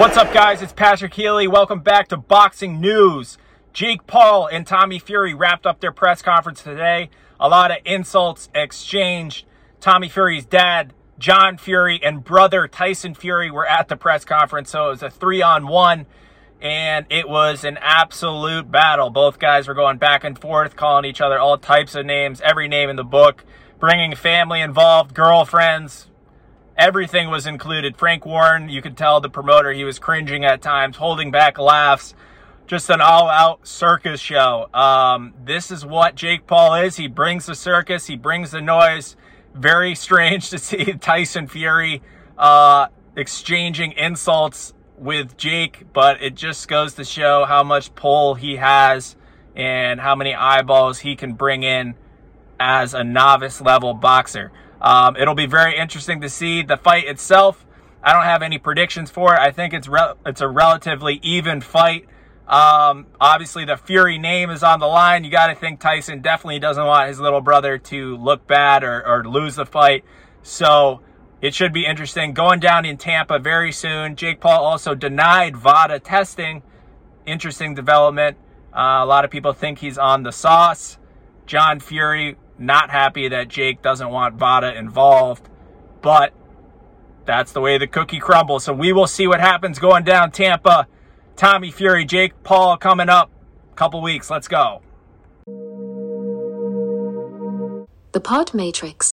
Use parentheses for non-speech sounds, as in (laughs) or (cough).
What's up, guys? It's Patrick Healy. Welcome back to Boxing News. Jake Paul and Tommy Fury wrapped up their press conference today. A lot of insults exchanged. Tommy Fury's dad, John Fury, and brother Tyson Fury were at the press conference, so it was a three on one, and it was an absolute battle. Both guys were going back and forth, calling each other all types of names, every name in the book, bringing family involved, girlfriends, everything was included. Frank Warren, you could tell the promoter, he was cringing at times, holding back laughs. Just an all out circus show. Um, this is what Jake Paul is. He brings the circus, he brings the noise. Very strange to (laughs) see Tyson Fury uh, exchanging insults with Jake, but it just goes to show how much pull he has and how many eyeballs he can bring in as a novice level boxer. Um, it'll be very interesting to see the fight itself. I don't have any predictions for it. I think it's re- it's a relatively even fight. Um, obviously, the Fury name is on the line. You got to think Tyson definitely doesn't want his little brother to look bad or, or lose the fight. So it should be interesting. Going down in Tampa very soon. Jake Paul also denied VADA testing. Interesting development. Uh, a lot of people think he's on the sauce. John Fury not happy that Jake doesn't want VADA involved, but that's the way the cookie crumbles. So we will see what happens going down Tampa. Tommy Fury, Jake Paul coming up. a Couple weeks. Let's go. The Pod Matrix.